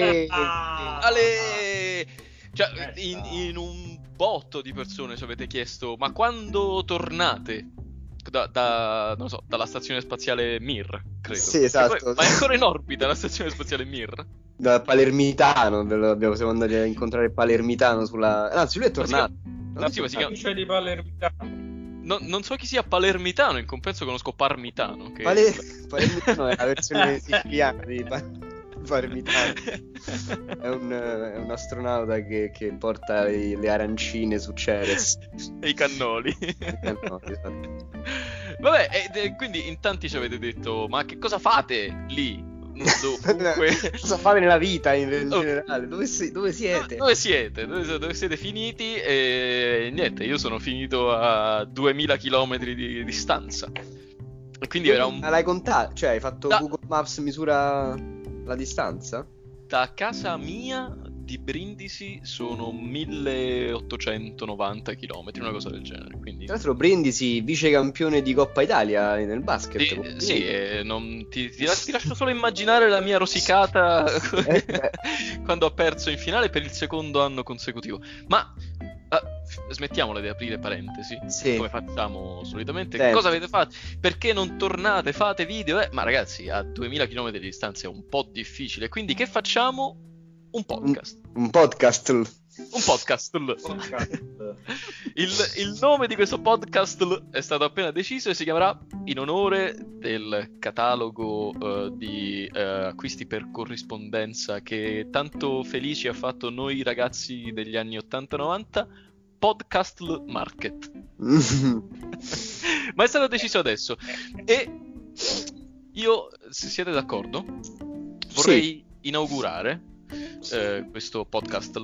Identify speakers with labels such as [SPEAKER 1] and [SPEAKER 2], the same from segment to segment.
[SPEAKER 1] Ale!
[SPEAKER 2] Ale! Cioè,
[SPEAKER 3] Eh,
[SPEAKER 2] in, in un botto di persone ci avete chiesto, ma quando tornate? Da, da- non so, dalla stazione spaziale Mir, credo.
[SPEAKER 1] Sì, esatto.
[SPEAKER 2] poi- ma è ancora in orbita la stazione spaziale Mir?
[SPEAKER 1] Da Palermitano, abbiamo- siamo andati a incontrare Palermitano sulla... Anzi, lui è
[SPEAKER 2] Ma si
[SPEAKER 1] tornato.
[SPEAKER 2] No, sì, ma si chiama-
[SPEAKER 3] di Palermitano.
[SPEAKER 2] No- non so chi sia Palermitano, in compenso conosco Parmitano. Che...
[SPEAKER 1] Pale- Palermitano è la versione siciliana di Pa- Palermitano. È un, è un astronauta che, che porta i- le arancine su Ceres.
[SPEAKER 2] e i cannoli.
[SPEAKER 1] No, esatto.
[SPEAKER 2] Vabbè, ed- e quindi in tanti ci avete detto, ma che cosa fate lì? Dovunque...
[SPEAKER 1] Cosa fate nella vita in, in
[SPEAKER 2] Oh.
[SPEAKER 1] generale? Dove, si- dove siete?
[SPEAKER 2] Dove siete? Dove, dove siete finiti? E niente, io sono finito a 2000 km di distanza. E quindi era un...
[SPEAKER 1] Ma l'hai contato? Cioè, hai fatto
[SPEAKER 2] Da-
[SPEAKER 1] Google Maps misura la distanza?
[SPEAKER 2] Da casa mia di Brindisi sono 1890 km, una cosa del genere. Quindi...
[SPEAKER 1] Tra l'altro, Brindisi, vice campione di Coppa Italia nel basket.
[SPEAKER 2] Sì, sì, eh, non- ti, ti ti lascio solo immaginare la mia rosicata quando ho perso in finale per il secondo anno consecutivo. Ma smettiamola di aprire parentesi,
[SPEAKER 1] Sì.
[SPEAKER 2] come facciamo solitamente.
[SPEAKER 1] Certo.
[SPEAKER 2] Cosa avete fatto? Perché non tornate, fate video? Eh, ma ragazzi, a 2000 km di distanza è un po' difficile, quindi che facciamo? Un podcast.
[SPEAKER 1] Un podcast.
[SPEAKER 2] Un podcast. Il, il nome di questo podcast è stato appena deciso e si chiamerà in onore del catalogo eh, di eh, acquisti per corrispondenza che tanto felici ha fatto noi ragazzi degli anni 80-90, Podcast Market. Ma è stato deciso adesso e io, se siete d'accordo, vorrei inaugurare eh, questo podcast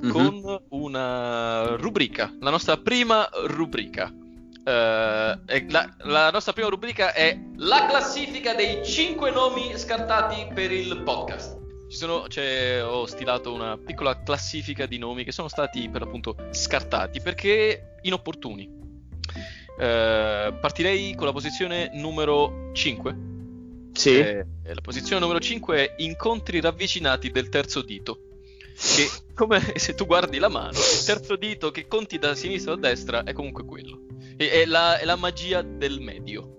[SPEAKER 1] Mhm.
[SPEAKER 2] con una rubrica, la nostra prima rubrica. E la, la nostra prima rubrica è la classifica dei 5 nomi scartati per il podcast. Ci sono, c'è- ho stilato una piccola classifica di nomi che sono stati per l'appunto scartati perché inopportuni. Eh, partirei con la posizione numero 5.
[SPEAKER 1] Sì.
[SPEAKER 2] Eh, la posizione numero 5 è incontri ravvicinati del terzo dito. Che come se tu guardi la mano, il terzo dito che conti da sinistra a destra è comunque quello. E- È, la, è la magia del medio.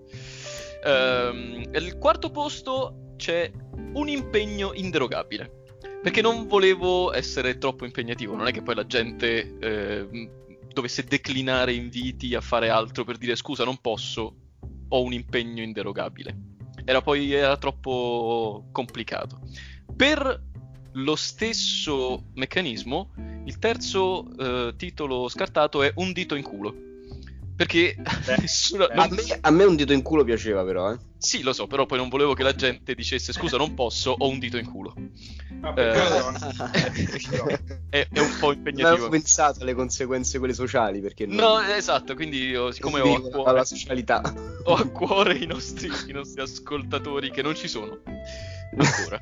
[SPEAKER 2] Ehm, al quarto posto c'è un impegno inderogabile. Perché non volevo essere troppo impegnativo. Non è che poi la gente eh, dovesse declinare inviti a fare altro per dire scusa, non posso, ho un impegno inderogabile. Era poi era troppo complicato. Per lo stesso meccanismo, il terzo eh, titolo scartato è Un dito in culo. Perché
[SPEAKER 3] Beh,
[SPEAKER 2] nessuno.
[SPEAKER 3] beh.
[SPEAKER 1] A
[SPEAKER 2] non-
[SPEAKER 1] me, a me un dito in culo piaceva, però, eh.
[SPEAKER 2] Sì, lo so, però poi non volevo che la gente dicesse scusa, non posso, ho un dito in culo.
[SPEAKER 3] Ah,
[SPEAKER 2] Eh, è, è un po'
[SPEAKER 1] Non avevo
[SPEAKER 2] impegnativo.
[SPEAKER 1] pensato alle conseguenze quelle sociali, perché non-
[SPEAKER 2] No, esatto, quindi io, siccome ho a, cuore,
[SPEAKER 1] alla socialità.
[SPEAKER 2] ho a cuore i nostri, i nostri ascoltatori che non ci sono ancora,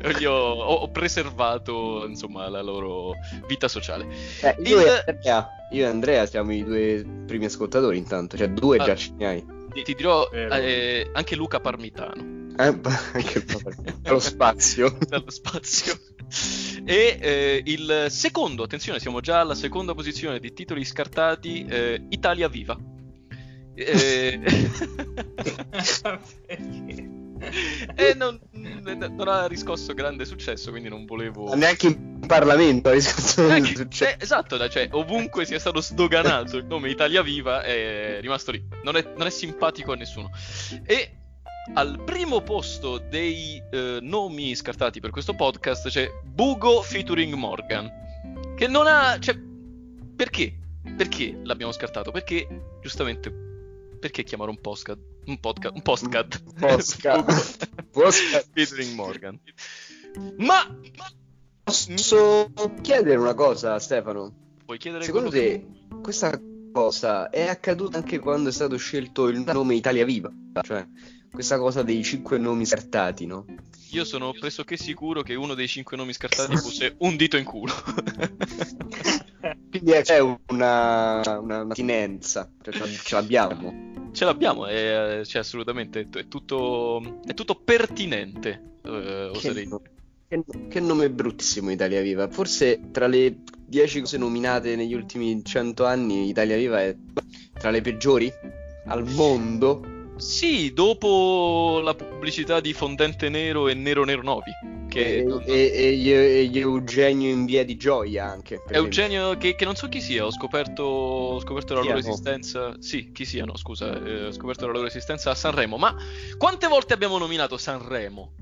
[SPEAKER 2] Gli ho, ho- preservato insomma la loro vita sociale.
[SPEAKER 1] Eh, io,
[SPEAKER 2] Il-
[SPEAKER 1] e Andrea, io e Andrea siamo i due primi ascoltatori intanto, cioè due
[SPEAKER 2] Ah.
[SPEAKER 1] già ce ne hai.
[SPEAKER 2] Ti, ti dirò
[SPEAKER 3] Vero.
[SPEAKER 2] eh, anche Luca Parmitano.
[SPEAKER 1] Eh, anche il papà. Allo spazio.
[SPEAKER 2] dallo spazio. E eh, il secondo, attenzione, siamo già alla seconda posizione di titoli scartati, eh, Italia Viva. Eh, e non, non ha riscosso grande successo, quindi non volevo...
[SPEAKER 1] Neanche in Parlamento ha riscosso
[SPEAKER 2] Neanche-
[SPEAKER 1] successo.
[SPEAKER 2] eh, esatto, cioè ovunque sia stato sdoganato il nome Italia Viva è rimasto lì. Non è, non è simpatico a nessuno. E al primo posto dei eh, nomi scartati per questo podcast c'è Bugo featuring Morgan. Che non ha. Cioè, perché? Perché l'abbiamo scartato? Perché, giustamente, perché chiamare un podcast? Un podcast? Un postcard?
[SPEAKER 1] Postcard. Postcard.
[SPEAKER 2] featuring Morgan. Ma.
[SPEAKER 1] Posso chiedere una cosa, Stefano?
[SPEAKER 2] Puoi chiedere
[SPEAKER 1] Secondo te questa cosa è accaduta anche quando è stato scelto il nome Italia Viva? Cioè, questa cosa dei cinque nomi scartati, no?
[SPEAKER 2] Io sono pressoché sicuro che uno dei cinque nomi scartati fosse un dito in culo.
[SPEAKER 1] Quindi c'è una, una, una tinenza, cioè, ce ce l'abbiamo.
[SPEAKER 2] Ce l'abbiamo, è, cioè, assolutamente, è tutto, è tutto pertinente, eh, oserei
[SPEAKER 1] Che,
[SPEAKER 2] dire.
[SPEAKER 1] che, che nome bruttissimo Italia Viva. Forse tra le 10 cose nominate negli ultimi 100 anni, Italia Viva è tra le peggiori al mondo.
[SPEAKER 2] Sì, dopo la pubblicità di Fondente Nero e Nero Nero Novi. Che
[SPEAKER 1] e,
[SPEAKER 2] non-
[SPEAKER 1] e- e e Eugenio in via di gioia anche.
[SPEAKER 2] Eugenio, che, che non so chi sia, ho scoperto, ho scoperto la loro esistenza. Sì, chi siano, scusa, eh, ho scoperto la loro esistenza a Sanremo. Ma quante volte abbiamo nominato Sanremo.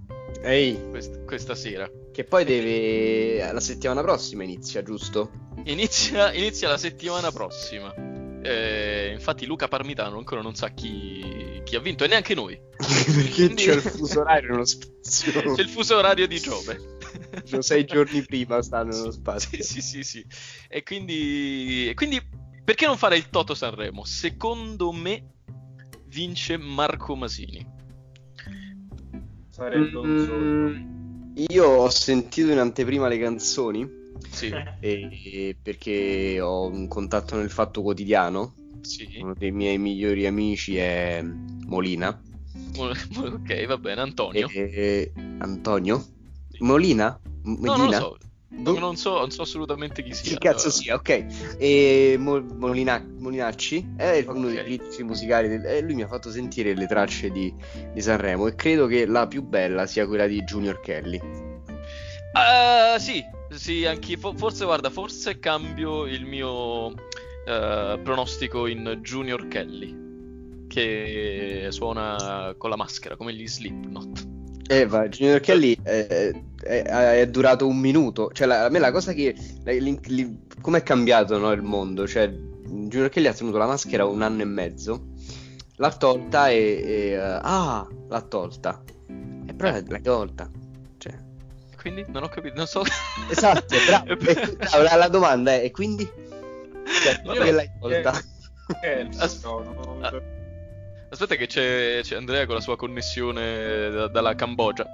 [SPEAKER 1] Ehi,
[SPEAKER 2] quest- questa sera?
[SPEAKER 1] che poi deve. La settimana prossima inizia, giusto?
[SPEAKER 2] Inizia, inizia la settimana prossima. Eh, infatti, Luca Parmitano ancora non sa chi, chi ha vinto, e neanche noi.
[SPEAKER 1] Perché
[SPEAKER 2] Quindi-
[SPEAKER 1] c'è il fuso orario nello spazio.
[SPEAKER 2] C'è il fuso orario di Giove.
[SPEAKER 1] Sono sei giorni prima stanno nello spazio.
[SPEAKER 2] Sì, sì, sì, sì. E quindi, e quindi perché non fare il Toto Sanremo? Secondo me vince Marco Masini.
[SPEAKER 3] Sarebbe un sogno.
[SPEAKER 1] Mm, io ho sentito in anteprima le canzoni
[SPEAKER 2] Sì,
[SPEAKER 1] e- perché ho un contatto nel Fatto Quotidiano.
[SPEAKER 2] sì.
[SPEAKER 1] Uno dei miei migliori amici è Molina.
[SPEAKER 2] Ok, va bene, Antonio.
[SPEAKER 1] E- Antonio? Molina? M-
[SPEAKER 2] No, non so. Non, non so, non so assolutamente chi sia.
[SPEAKER 1] Chi cazzo sia, ok. E Mo- Molina- Molinacci è uno
[SPEAKER 2] Ok.
[SPEAKER 1] dei critici musicali del- e lui mi ha fatto sentire le tracce di, di Sanremo e credo che la più bella sia quella di Junior Kelly.
[SPEAKER 2] Ah, sì, sì, anche forse guarda, forse cambio il mio eh, pronostico in Junior Kelly che suona con la maschera come gli Slipknot.
[SPEAKER 1] Eh, va, Junior Kelly è, è- è durato un minuto. Cioè, la- a me la cosa che. come è cambiato no, il mondo? Cioè, Junior Kelly ha tenuto la maschera un anno e mezzo. L'ha tolta e. e, eh, ah, l'ha tolta. E però l'hai tolta.
[SPEAKER 2] Quindi non ho capito, non so.
[SPEAKER 1] esatto, bravo. E- bravo, la, la domanda è: e quindi? Cioè,
[SPEAKER 2] Io-
[SPEAKER 1] perché l'hai tolta?
[SPEAKER 3] Eh,
[SPEAKER 2] As-
[SPEAKER 3] no, no,
[SPEAKER 2] Ah. Aspetta che c'è, c'è Andrea con la sua connessione da- dalla Cambogia.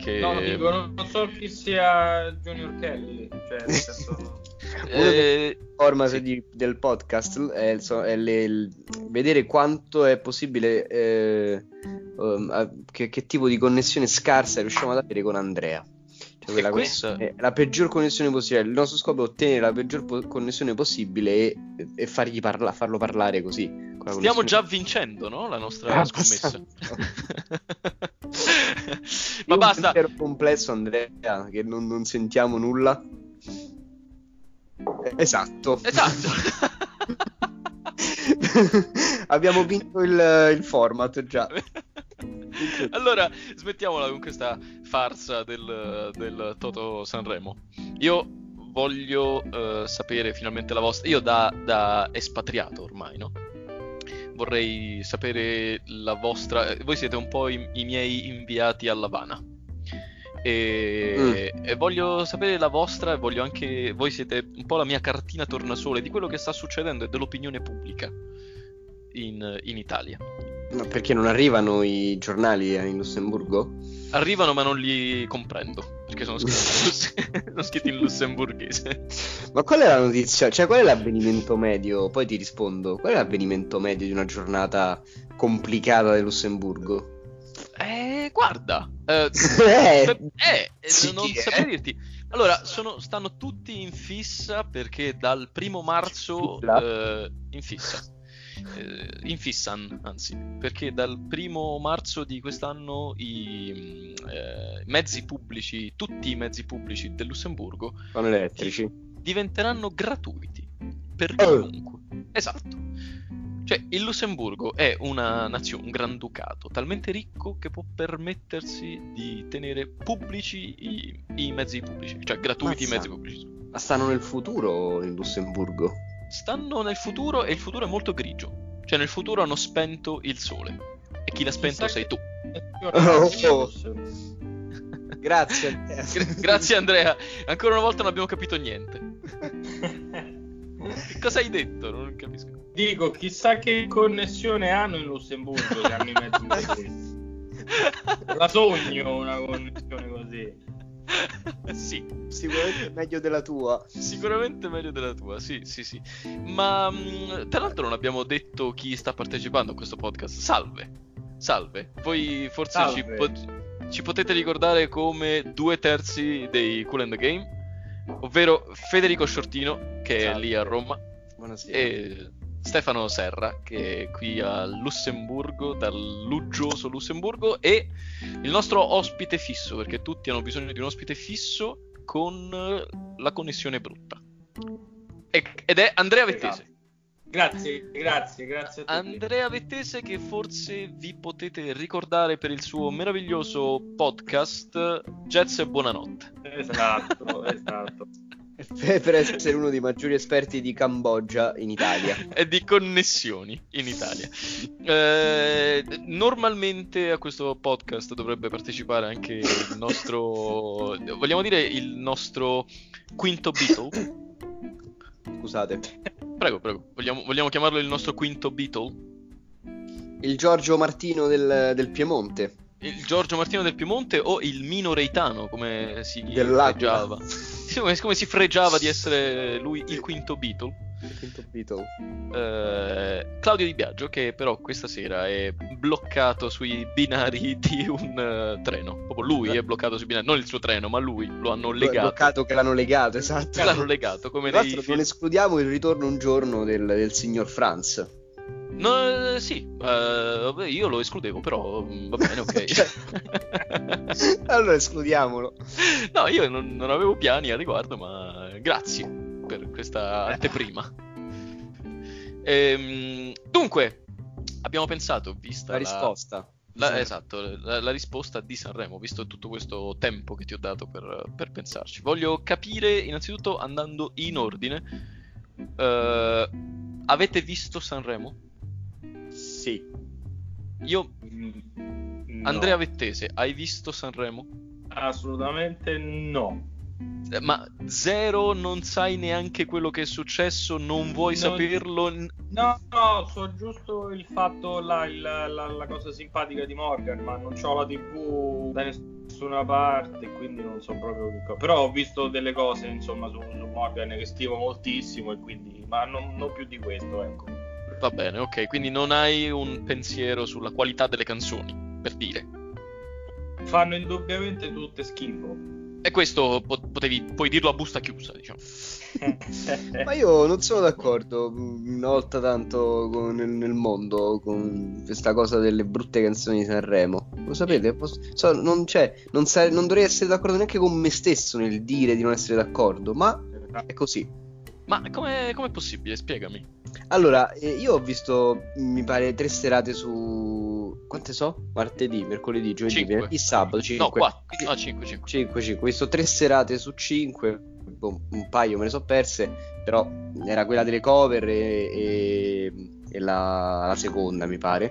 [SPEAKER 2] Che...
[SPEAKER 3] no, dico, non, non so chi sia Junior Kelly. Cioè, nel senso...
[SPEAKER 2] Eh,
[SPEAKER 1] format
[SPEAKER 2] sì.
[SPEAKER 1] di- del podcast è, so- è le- il- vedere quanto è possibile eh, um, a- che, che tipo di connessione scarsa riusciamo ad avere con Andrea Cioè, quella
[SPEAKER 2] questa-
[SPEAKER 1] è la peggior connessione possibile il nostro scopo è ottenere la peggior po- connessione possibile e, e fargli parla- farlo parlare così
[SPEAKER 2] Stiamo
[SPEAKER 1] connessione-
[SPEAKER 2] già vincendo, no? La nostra
[SPEAKER 1] Ah,
[SPEAKER 2] scommessa. Ma
[SPEAKER 1] Un
[SPEAKER 2] basta.
[SPEAKER 1] pensiero complesso Andrea che non, non sentiamo nulla Eh, esatto
[SPEAKER 2] Esatto.
[SPEAKER 1] Abbiamo vinto il, il format già.
[SPEAKER 2] allora, smettiamola con questa farsa del, del Toto Sanremo. Io voglio eh, sapere finalmente la vostra. Io da, da espatriato ormai, no? Vorrei sapere la vostra. eh, Voi siete un po' i, i miei inviati a Lavana. E, e voglio sapere la vostra, e voglio anche. Voi siete un po' la mia cartina tornasole di quello che sta succedendo e dell'opinione pubblica in, in Italia.
[SPEAKER 1] Ma perché non arrivano i giornali in Lussemburgo?
[SPEAKER 2] Arrivano ma non li comprendo perché sono scritti, in, sono scritti in lussemburghese.
[SPEAKER 1] Ma qual è la notizia? Cioè, qual è l'avvenimento medio? Poi ti rispondo. Qual è l'avvenimento medio di una giornata complicata del Lussemburgo?
[SPEAKER 2] Eh, guarda, eh,
[SPEAKER 1] Eh,
[SPEAKER 2] eh, eh, non
[SPEAKER 1] eh.
[SPEAKER 2] saprei dirti. Allora, sono- stanno tutti in fissa perché dal primo marzo eh, in fissa. Eh, in fissan, anzi, perché dal primo marzo di quest'anno i mm, eh, mezzi pubblici, tutti i mezzi pubblici del Lussemburgo
[SPEAKER 1] Sono elettrici.
[SPEAKER 2] diventeranno gratuiti per
[SPEAKER 1] Oh.
[SPEAKER 2] chiunque. Esatto. Cioè, il Lussemburgo è una nazione, un granducato talmente ricco che può permettersi di tenere pubblici i, i mezzi pubblici, cioè gratuiti i
[SPEAKER 1] Mazza.
[SPEAKER 2] mezzi pubblici.
[SPEAKER 1] Ma stanno nel futuro in Lussemburgo?
[SPEAKER 2] Stanno nel futuro e il futuro è molto grigio. Cioè, nel futuro hanno spento il sole. E chi l'ha spento sei tu.
[SPEAKER 1] Oh. Grazie.
[SPEAKER 2] Gra- grazie Andrea. Ancora una volta non abbiamo capito niente. Che cosa hai detto? Non capisco.
[SPEAKER 3] Dico, chissà che connessione hanno in Lussemburgo che hanno i mezzi pubblici. La sogno una connessione così.
[SPEAKER 2] sì,
[SPEAKER 1] Sicuramente meglio della tua.
[SPEAKER 2] sicuramente meglio della tua, sì, sì, sì. Ma mh, tra l'altro non abbiamo detto chi sta partecipando a questo podcast. Salve, salve. Voi forse
[SPEAKER 3] Salve.
[SPEAKER 2] ci pot- ci potete ricordare come due terzi dei Cool and the Game, ovvero Federico Sciortino, che
[SPEAKER 1] Salve.
[SPEAKER 2] è lì a Roma,
[SPEAKER 1] Buonasera.
[SPEAKER 2] e Stefano Serra, che è qui a Lussemburgo, dal luggioso Lussemburgo, e il nostro ospite fisso, perché tutti hanno bisogno di un ospite fisso con la connessione brutta. Ed è Andrea Vettese.
[SPEAKER 3] Esatto. Grazie, grazie, grazie a tutti.
[SPEAKER 2] Andrea Vettese che forse vi potete ricordare per il suo meraviglioso podcast Jazz e Buonanotte.
[SPEAKER 3] Esatto, esatto.
[SPEAKER 1] Per essere uno dei maggiori esperti di Cambogia in Italia.
[SPEAKER 2] e di connessioni in Italia. Eh, normalmente a questo podcast dovrebbe partecipare anche il nostro, vogliamo dire il nostro quinto Beatle.
[SPEAKER 1] Scusate.
[SPEAKER 2] Prego, prego. Vogliamo, vogliamo chiamarlo il nostro quinto Beatle?
[SPEAKER 1] Il Giorgio Martino del, del Piemonte.
[SPEAKER 2] Il Giorgio Martino del Piemonte o il Mino Reitano, come si
[SPEAKER 1] Dell'Aquila.
[SPEAKER 2] come, come si fregiava di essere lui il quinto Beatle.
[SPEAKER 1] Il quinto Beatle.
[SPEAKER 2] Eh, Claudio Di Biagio, che però questa sera è bloccato sui binari di un eh, treno. Proprio lui è bloccato sui binari, non il suo treno, ma lui lo hanno legato.
[SPEAKER 1] bloccato che l'hanno legato, esatto.
[SPEAKER 2] L'hanno legato come
[SPEAKER 1] Tra l'altro
[SPEAKER 2] film.
[SPEAKER 1] non escludiamo il ritorno un giorno del, del signor Franz.
[SPEAKER 2] No, eh, sì, vabbè, io lo escludevo, però mm, va bene, ok.
[SPEAKER 1] Cioè, allora escludiamolo.
[SPEAKER 2] no, io non, non avevo piani a riguardo, ma grazie per questa anteprima. Ehm, dunque, abbiamo pensato, vista
[SPEAKER 1] La risposta.
[SPEAKER 2] la-
[SPEAKER 1] Sì.
[SPEAKER 2] esatto, la, la risposta di Sanremo, visto tutto questo tempo che ti ho dato per, per pensarci. Voglio capire, innanzitutto, andando in ordine, eh, avete visto Sanremo?
[SPEAKER 1] Sì.
[SPEAKER 2] Io,
[SPEAKER 3] Mm, no.
[SPEAKER 2] Andrea Vettese, hai visto Sanremo?
[SPEAKER 3] Assolutamente no.
[SPEAKER 2] Eh, Ma zero, non sai neanche quello che è successo, non vuoi
[SPEAKER 3] Non-
[SPEAKER 2] saperlo.
[SPEAKER 3] No, no, so giusto il fatto là, il- la, la cosa simpatica di Morgan, ma non ho la TV da nessuna parte, quindi non so proprio che cosa. Però ho visto delle cose, insomma, su, su Morgan che stimo moltissimo e quindi, ma non, non più di questo, ecco.
[SPEAKER 2] Va bene, ok, quindi non hai un pensiero sulla qualità delle canzoni, per dire.
[SPEAKER 3] Fanno indubbiamente tutte schifo.
[SPEAKER 2] E questo po- potevi, puoi dirlo a busta chiusa, diciamo.
[SPEAKER 1] Ma io non sono d'accordo una volta tanto con- nel, nel mondo con questa cosa delle brutte canzoni di Sanremo. Lo sapete? Posso- so, non, cioè, non, sa- non dovrei essere d'accordo neanche con me stesso nel dire di non essere d'accordo, ma è così.
[SPEAKER 2] Ma com'è, com'è possibile? Spiegami.
[SPEAKER 1] Allora, eh, io ho visto, mi pare, tre serate su... Quante so? Martedì, mercoledì, giovedì,
[SPEAKER 2] Cinque.
[SPEAKER 1] venerdì, sabato, 5.
[SPEAKER 2] No, 4. No, 5, 5.
[SPEAKER 1] 5, 5. Ho visto tre serate su 5, un paio me ne so perse, però era quella delle cover e, e- e la, la seconda, mi pare.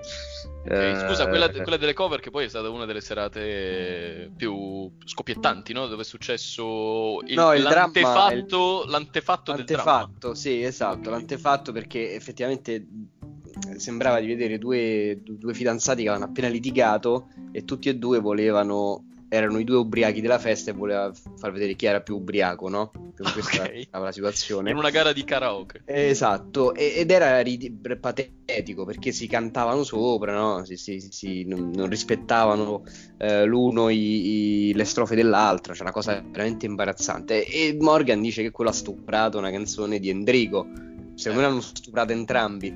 [SPEAKER 1] Eh,
[SPEAKER 2] scusa, quella, quella delle cover che poi è stata una delle serate più scoppiettanti, no? Dove è successo il,
[SPEAKER 1] No, il dramma-
[SPEAKER 2] l'antefatto, l'antefatto del dramma.
[SPEAKER 1] L'antefatto, sì, esatto,
[SPEAKER 2] Ok.
[SPEAKER 1] l'antefatto perché effettivamente eh, sembrava di vedere due, du- due fidanzati che avevano appena litigato e tutti e due volevano, erano i due ubriachi della festa e voleva far vedere chi era più ubriaco, no? Più questa
[SPEAKER 2] Ok.
[SPEAKER 1] era la situazione.
[SPEAKER 2] In una gara di karaoke.
[SPEAKER 1] Esatto, ed era ridi- patetico perché si cantavano sopra, no? Si, si- si- non, rispettavano eh, l'uno i- i- le strofe dell'altra, c'è una cosa veramente imbarazzante. E Morgan dice che quello ha stuprato una canzone di Endrigo. Secondo me l'hanno stuprato entrambi.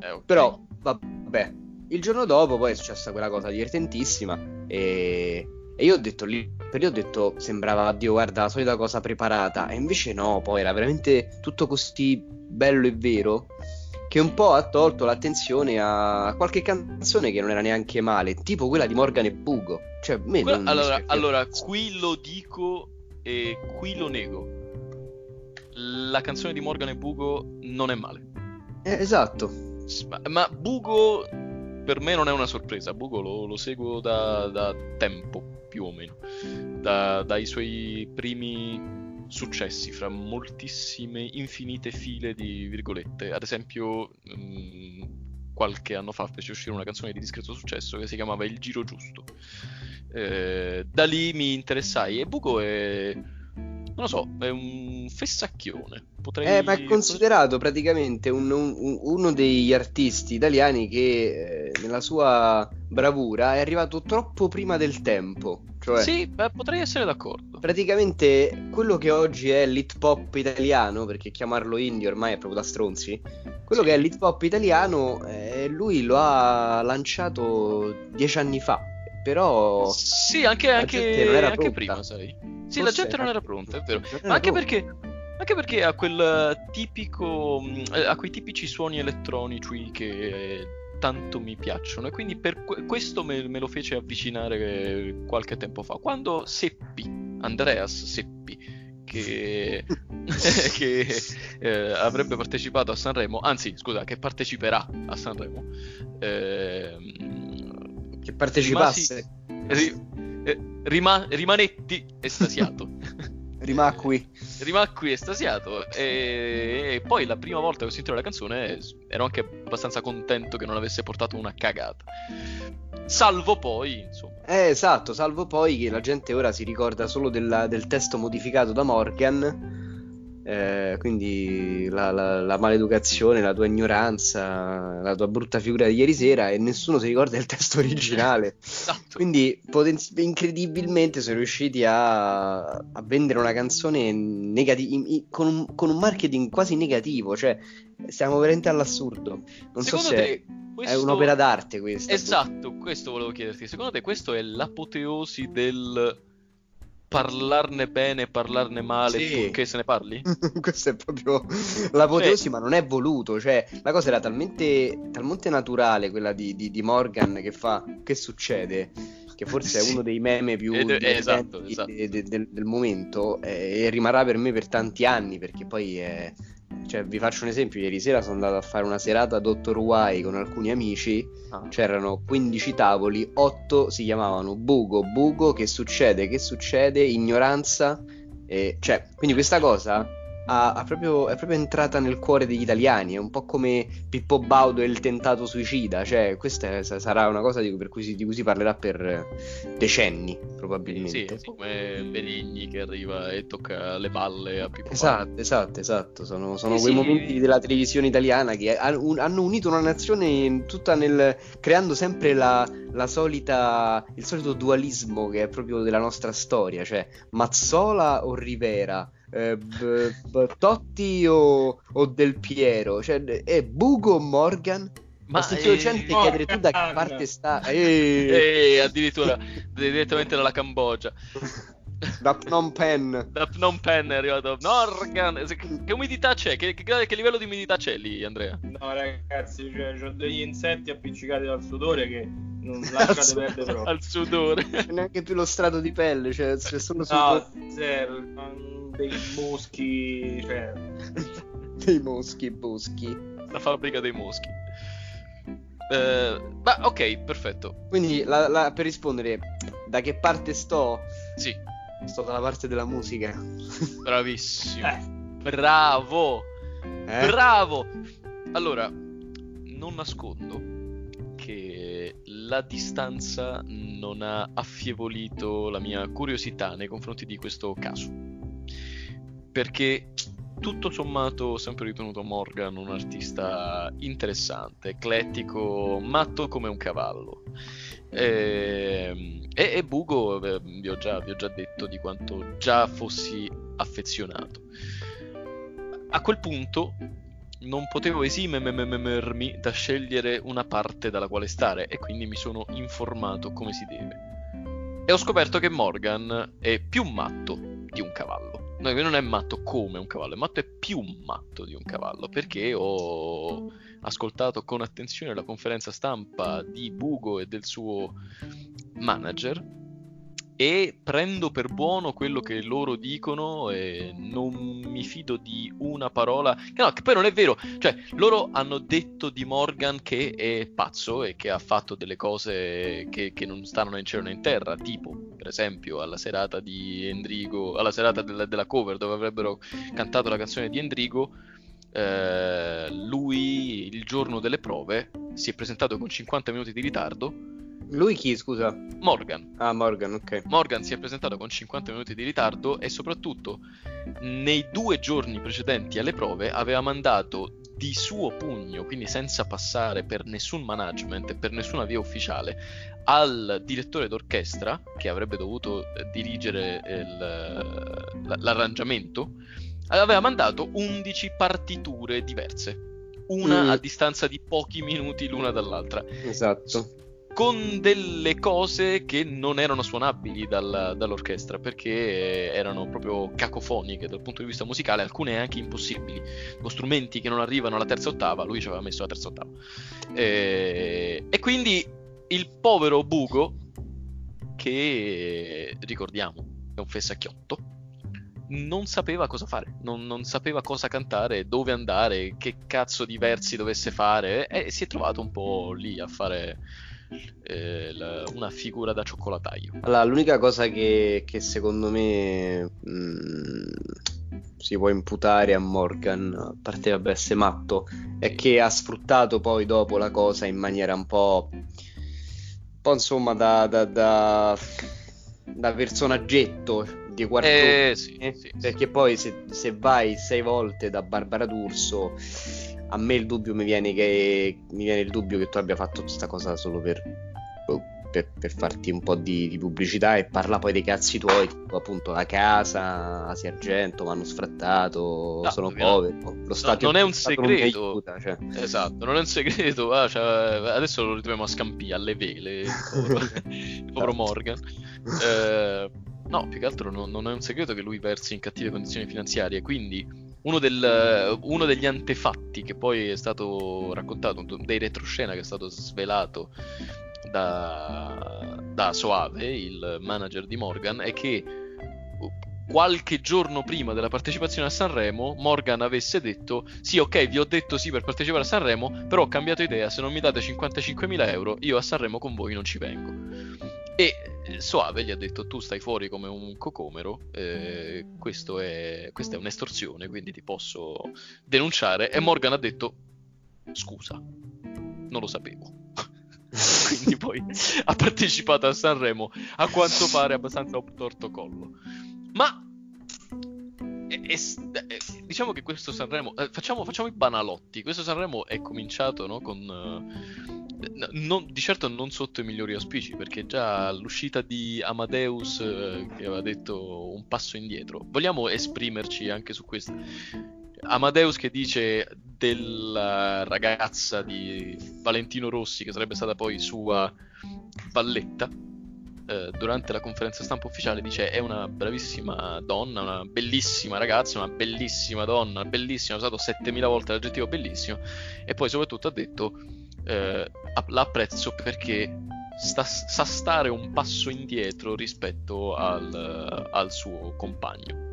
[SPEAKER 2] Eh, ok.
[SPEAKER 1] Però, vabbè, il giorno dopo poi è successa quella cosa divertentissima e, e io ho detto lì, per io ho detto sembrava, Dio guarda, la solita cosa preparata e invece no, poi era veramente tutto così bello e vero che un po' ha tolto l'attenzione a qualche canzone che non era neanche male, tipo quella di Morgan e Pugo. Cioè, me
[SPEAKER 2] Que-
[SPEAKER 1] non mi
[SPEAKER 2] allora, allora, qui lo dico e qui lo nego. La canzone di Morgan e Bugo non è male.
[SPEAKER 1] Eh, esatto.
[SPEAKER 2] Ma, ma Bugo per me non è una sorpresa. Bugo lo, lo seguo da, da tempo, più o meno. Da- dai suoi primi successi, fra moltissime, infinite file di virgolette. Ad esempio, mm, qualche anno fa fece uscire una canzone di discreto successo che si chiamava Il Giro Giusto. Eh, da lì mi interessai e Bugo è lo so, è un fessacchione. Potrei...
[SPEAKER 1] Eh, ma è considerato praticamente un- un- uno degli artisti italiani che eh, nella sua bravura è arrivato troppo prima del tempo. Cioè,
[SPEAKER 2] Sì, beh, potrei essere d'accordo.
[SPEAKER 1] praticamente quello che oggi è l'hip hop italiano, perché chiamarlo indie ormai è proprio da stronzi, quello
[SPEAKER 2] Sì.
[SPEAKER 1] che è l'hip hop italiano, eh, lui lo ha lanciato dieci anni fa, però...
[SPEAKER 2] Sì, anche,
[SPEAKER 1] la
[SPEAKER 2] anche-
[SPEAKER 1] gente non era
[SPEAKER 2] anche
[SPEAKER 1] pronta.
[SPEAKER 2] prima, sai. Sì, la
[SPEAKER 1] Forse
[SPEAKER 2] gente non
[SPEAKER 1] era-
[SPEAKER 2] pronta, è vero. Ma anche
[SPEAKER 1] pronta.
[SPEAKER 2] perché, anche perché ha quel eh, tipico, eh, ha quei tipici suoni elettronici che eh, tanto mi piacciono e quindi per que- questo me, me lo fece avvicinare eh, qualche tempo fa, quando seppi, Andreas Seppi, che, che eh, avrebbe partecipato a Sanremo, anzi scusa, che parteciperà a Sanremo, ehm,
[SPEAKER 1] Che partecipasse,
[SPEAKER 2] ri- eh, rima- rimanetti estasiato.
[SPEAKER 1] rimacqui.
[SPEAKER 2] Rimacqui estasiato e... e poi la prima volta che ho sentito la canzone ero anche abbastanza contento che non avesse portato una cagata. Salvo poi, insomma.
[SPEAKER 1] Eh, esatto, salvo poi che la gente ora si ricorda solo della- del testo modificato da Morgan. Eh, quindi la, la- la maleducazione, la tua ignoranza, la tua brutta figura di ieri sera e nessuno si ricorda del testo originale.
[SPEAKER 2] Esatto.
[SPEAKER 1] Quindi poten- incredibilmente sono riusciti a, a vendere una canzone negati- in- in- con, un, con un marketing quasi negativo, cioè stiamo veramente all'assurdo. Non
[SPEAKER 2] Secondo
[SPEAKER 1] so se
[SPEAKER 2] te
[SPEAKER 1] è
[SPEAKER 2] questo...
[SPEAKER 1] un'opera d'arte questa.
[SPEAKER 2] Esatto, questo volevo chiederti. Secondo te questo è l'apoteosi del parlarne bene, parlarne male,
[SPEAKER 1] Sì.
[SPEAKER 2] purché se ne parli?
[SPEAKER 1] Questo è proprio l'apoteosi,
[SPEAKER 2] Cioè-
[SPEAKER 1] ma non è voluto. Cioè, la cosa era talmente, talmente naturale quella di, di- di Morgan che fa che succede. Che forse
[SPEAKER 2] Sì.
[SPEAKER 1] è uno dei meme più
[SPEAKER 2] Ed esatto, esatto.
[SPEAKER 1] de- de- del, del momento eh, e rimarrà per me per tanti anni perché poi è... Cioè, vi faccio un esempio, ieri sera sono andato a fare una serata a Dottor Why con alcuni amici,
[SPEAKER 2] Ah.
[SPEAKER 1] c'erano 15 tavoli, 8 si chiamavano Bugo, Bugo, che succede, che succede, ignoranza, e, cioè, quindi questa cosa ha, ha proprio, è proprio entrata nel cuore degli italiani, è un po' come Pippo Baudo e il tentato suicida, cioè questa è- sa- sarà una cosa di, per cui si, di cui si parlerà per eh, decenni, probabilmente.
[SPEAKER 2] sì, come Benigni che arriva e tocca le palle a Pippo
[SPEAKER 1] Esatto, esatto, esatto. Sono, sono
[SPEAKER 2] Sì,
[SPEAKER 1] quei
[SPEAKER 2] sì.
[SPEAKER 1] momenti della televisione italiana che hanno unito una nazione tutta nel creando sempre la, la solita, il solito dualismo che è proprio della nostra storia, cioè Mazzola o Rivera, eh, b- b- Totti o, o Del Piero, cioè è Bugo o Morgan.
[SPEAKER 2] Ma,
[SPEAKER 1] sentivo
[SPEAKER 2] eh,
[SPEAKER 1] gente chiedere tu da che parte sta. Eh,
[SPEAKER 2] E addirittura direttamente dalla Cambogia.
[SPEAKER 1] da Phnom Penh.
[SPEAKER 2] Da Phnom Penh è arrivato Morgan. Che, che umidità c'è? Che, che- che livello di umidità c'è lì, Andrea?
[SPEAKER 3] No, ragazzi, cioè, ho degli insetti appiccicati dal sudore che non lasciate perdere proprio.
[SPEAKER 2] Al sudore.
[SPEAKER 1] Neanche più lo strato di pelle, cioè c'è solo su
[SPEAKER 3] No, zero, dei muschi, cioè...
[SPEAKER 1] dei moschi boschi.
[SPEAKER 2] La fabbrica dei moschi. Eh, ma ok, perfetto.
[SPEAKER 1] Quindi la- la- per rispondere, da che parte sto?
[SPEAKER 2] Sì,
[SPEAKER 1] Sto dalla parte della musica.
[SPEAKER 2] bravissimo.
[SPEAKER 3] Eh,
[SPEAKER 2] Bravo.
[SPEAKER 1] Eh?
[SPEAKER 2] Bravo! Allora, non nascondo che la distanza non ha affievolito la mia curiosità nei confronti di questo caso. Perché tutto sommato ho sempre ritenuto Morgan un artista interessante, eclettico, matto come un cavallo. Ehm, E, e Bugo, eh, vi ho, già, vi ho già detto di quanto già fossi affezionato. A quel punto non potevo esimermi da scegliere una parte dalla quale stare e quindi mi sono informato come si deve. E ho scoperto che Morgan è più matto di un cavallo. No, non è matto come un cavallo, è matto è più matto di un cavallo perché ho ascoltato con attenzione la conferenza stampa di Bugo e del suo manager e prendo per buono quello che loro dicono e non mi fido di una parola. Che no, che poi non è vero. Cioè, loro hanno detto di Morgan che è pazzo e che ha fatto delle cose che, che non stanno né in cielo né in terra. Tipo, per esempio, alla serata di Endrigo, alla serata della, della cover dove avrebbero cantato la canzone di Endrigo. eh, lui il giorno delle prove si è presentato con 50 minuti di ritardo
[SPEAKER 1] Lui chi, scusa?
[SPEAKER 2] Morgan.
[SPEAKER 1] Ah, Morgan, ok.
[SPEAKER 2] Morgan si è presentato con 50 minuti di ritardo e soprattutto nei due giorni precedenti alle prove aveva mandato di suo pugno, quindi senza passare per nessun management per nessuna via ufficiale, al direttore d'orchestra che avrebbe dovuto eh, dirigere il, l'arrangiamento, aveva mandato 11 partiture diverse, una
[SPEAKER 1] Mm.
[SPEAKER 2] a distanza di pochi minuti l'una dall'altra
[SPEAKER 1] Esatto.
[SPEAKER 2] Con delle cose che non erano suonabili dal- dall'orchestra perché erano proprio cacofoniche dal punto di vista musicale, alcune anche impossibili, con strumenti che non arrivano alla terza ottava, lui ci aveva messo la terza ottava. Eh, e quindi il povero Bugo, che ricordiamo è un fessacchiotto, non sapeva cosa fare, non, non sapeva cosa cantare, dove andare, che cazzo di versi dovesse fare e si è trovato un po' lì a fare eh, la- una figura da cioccolataio.
[SPEAKER 1] Allora, l'unica cosa che, che secondo me mh, si può imputare a Morgan, a parte vabbè essere matto, è che ha sfruttato poi dopo la cosa in maniera un po', un po' insomma da, da, da, da personaggetto di quarto.
[SPEAKER 2] Eh, sì,
[SPEAKER 1] Eh,
[SPEAKER 2] sì, sì.
[SPEAKER 1] perché poi se, se vai sei volte da Barbara D'Urso, a me il dubbio mi viene che mi viene il dubbio che tu abbia fatto questa cosa solo per, boh, per, per farti un po' di, di pubblicità e parla poi dei cazzi tuoi, tipo appunto la casa, Asia Argento, mi hanno sfrattato,
[SPEAKER 2] No,
[SPEAKER 1] sono povero, lo Stato,
[SPEAKER 2] non è un
[SPEAKER 1] non
[SPEAKER 2] segreto.
[SPEAKER 1] aiuta, cioè.
[SPEAKER 2] Esatto, non è un segreto. ah, cioè, adesso lo ritroviamo a Scampia, alle vele, il povero, il povero Morgan. Eh, no, più che altro non, non è un segreto che lui versi in cattive condizioni finanziarie, quindi uno, del- uno degli antefatti che poi è stato raccontato, dei retroscena che è stato svelato da, da Soave, il manager di Morgan, è che qualche giorno prima della partecipazione a Sanremo, Morgan avesse detto: Sì, ok, vi ho detto sì per partecipare a Sanremo, però ho cambiato idea. Se non mi date 55.000 euro, io a Sanremo con voi non ci vengo. E eh, Soave gli ha detto: Tu stai fuori come un cocomero, eh, è, questa è un'estorsione, quindi ti posso denunciare. E Morgan ha detto: Scusa, non lo sapevo. quindi poi ha partecipato a Sanremo a quanto pare abbastanza obtorto collo. Ma è s- è- diciamo che questo Sanremo, eh, facciamo, facciamo i banalotti. Questo Sanremo è cominciato no, con eh, non- di certo non sotto i migliori auspici, perché già l'uscita di Amadeus eh, che aveva detto un passo indietro. Vogliamo esprimerci anche su questo? Amadeus che dice della ragazza di Valentino Rossi, che sarebbe stata poi sua valletta, eh, durante la conferenza stampa ufficiale dice è una bravissima donna, una bellissima ragazza, una bellissima donna, bellissima, ha usato 7000 volte l'aggettivo bellissimo e poi soprattutto ha detto eh, app- la apprezzo perché sta- sa stare un passo indietro rispetto al, al suo compagno.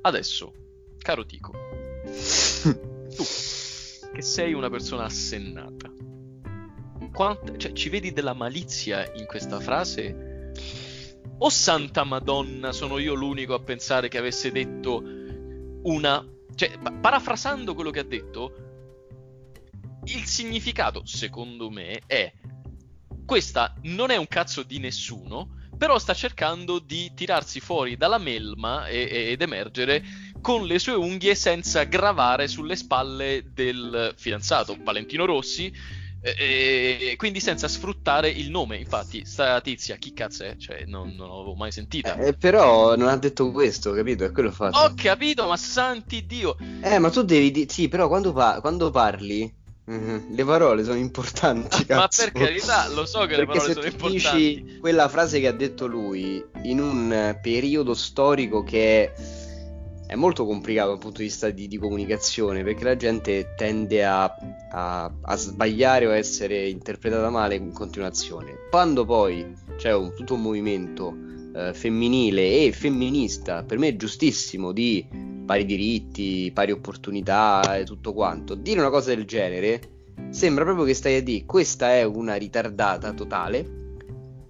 [SPEAKER 2] Adesso, caro Tico, tu che sei una persona assennata, quant- cioè, ci vedi della malizia in questa frase? O santa Madonna, sono io l'unico a pensare che avesse detto una... Cioè, pa- parafrasando quello che ha detto, il significato, secondo me, è questa non è un cazzo di nessuno, però sta cercando di tirarsi fuori dalla melma e- e- ed emergere con le sue unghie senza gravare sulle spalle del fidanzato Valentino Rossi. E e quindi senza sfruttare il nome, infatti, sta tizia chi cazzo è? Cioè, non, non l'avevo mai sentita.
[SPEAKER 1] Eh, però non ha detto questo, capito? È quello fatto.
[SPEAKER 2] Ho capito, ma santi Dio!
[SPEAKER 1] Eh, ma tu devi dire... Sì, però quando, pa- quando parli... mhm, le parole sono importanti,
[SPEAKER 2] Ma per carità, lo so che le
[SPEAKER 1] Perché
[SPEAKER 2] parole
[SPEAKER 1] se
[SPEAKER 2] sono
[SPEAKER 1] tu
[SPEAKER 2] importanti.
[SPEAKER 1] dici quella frase che ha detto lui in un eh, periodo storico che è, è molto complicato dal punto di vista di, di comunicazione, perché la gente tende a, a- a sbagliare o a essere interpretata male in continuazione. Quando poi c'è un- tutto un movimento eh, femminile e femminista, per me è giustissimo, di pari diritti, pari opportunità e tutto quanto, dire una cosa del genere sembra proprio che stai a dire questa è una ritardata totale,